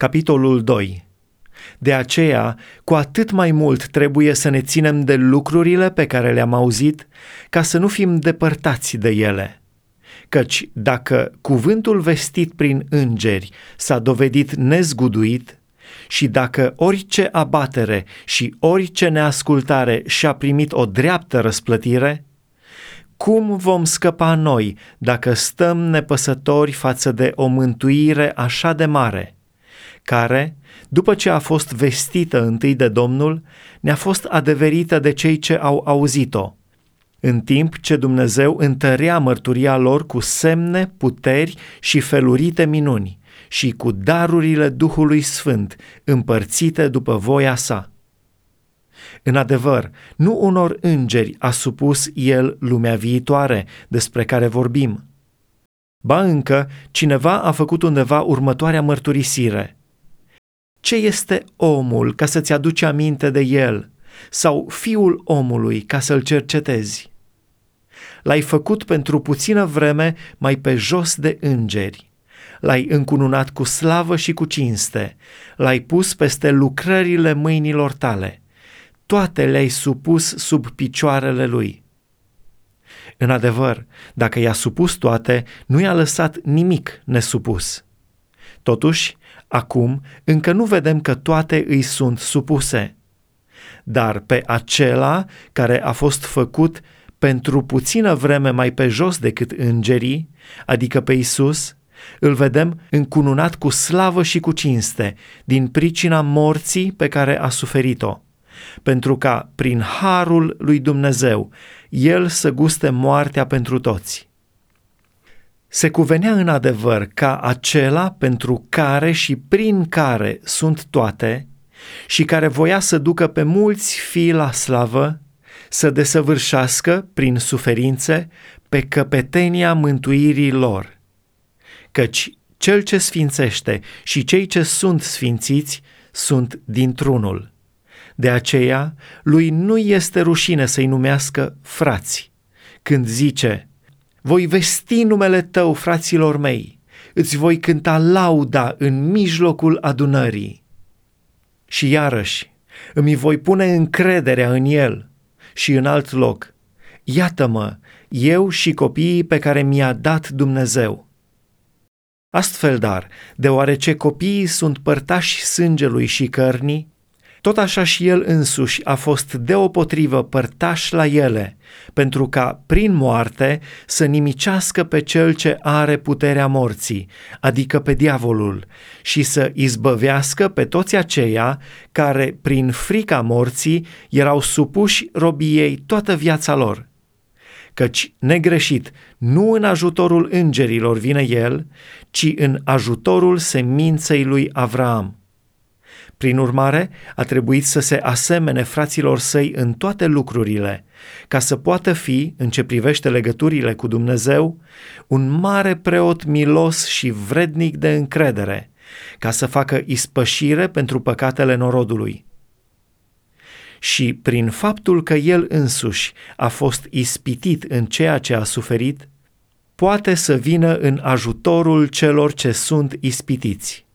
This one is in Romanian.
Capitolul 2 De aceea, cu atât mai mult trebuie să ne ținem de lucrurile pe care le-am auzit, ca să nu fim depărtați de ele. Căci dacă cuvântul vestit prin îngeri s-a dovedit nezguduit, și dacă orice abatere și orice neascultare și-a primit o dreaptă răsplătire, cum vom scăpa noi dacă stăm nepăsători față de o mântuire așa de mare, care, după ce a fost vestită întâi de Domnul, ne-a fost adeverită de cei ce au auzit-o, în timp ce Dumnezeu întărea mărturia lor cu semne, puteri și felurite minuni și cu darurile Duhului Sfânt împărțite după voia sa. În adevăr, nu unor îngeri a supus el lumea viitoare despre care vorbim. Ba încă, cineva a făcut undeva următoarea mărturisire. Ce este omul ca să-ți aduci aminte de el, sau fiul omului ca să-l cercetezi? L-ai făcut pentru puțină vreme mai pe jos de îngeri l-ai încununat cu slavă și cu cinste, l-ai pus peste lucrările mâinilor tale, toate le-ai supus sub picioarele lui. În adevăr, dacă i-a supus toate, nu i-a lăsat nimic nesupus. Totuși, acum încă nu vedem că toate îi sunt supuse. Dar pe acela care a fost făcut pentru puțină vreme mai pe jos decât îngerii, adică pe Isus, îl vedem încununat cu slavă și cu cinste din pricina morții pe care a suferit-o, pentru ca prin harul lui Dumnezeu el să guste moartea pentru toți. Se cuvenea în adevăr ca acela pentru care și prin care sunt toate și care voia să ducă pe mulți fii la slavă, să desăvârșească prin suferințe pe căpetenia mântuirii lor – căci cel ce sfințește și cei ce sunt sfințiți sunt dintr-unul. De aceea, lui nu este rușine să-i numească frați. Când zice, voi vesti numele tău, fraților mei, îți voi cânta lauda în mijlocul adunării. Și iarăși, îmi voi pune încrederea în el și în alt loc. Iată-mă, eu și copiii pe care mi-a dat Dumnezeu. Astfel dar, deoarece copiii sunt părtași sângelui și cărnii, tot așa și el însuși a fost deopotrivă părtaș la ele, pentru ca, prin moarte, să nimicească pe cel ce are puterea morții, adică pe diavolul, și să izbăvească pe toți aceia care, prin frica morții, erau supuși robiei toată viața lor căci negreșit nu în ajutorul îngerilor vine el, ci în ajutorul seminței lui Avraam. Prin urmare, a trebuit să se asemene fraților săi în toate lucrurile, ca să poată fi, în ce privește legăturile cu Dumnezeu, un mare preot milos și vrednic de încredere, ca să facă ispășire pentru păcatele norodului și prin faptul că el însuși a fost ispitit în ceea ce a suferit, poate să vină în ajutorul celor ce sunt ispitiți.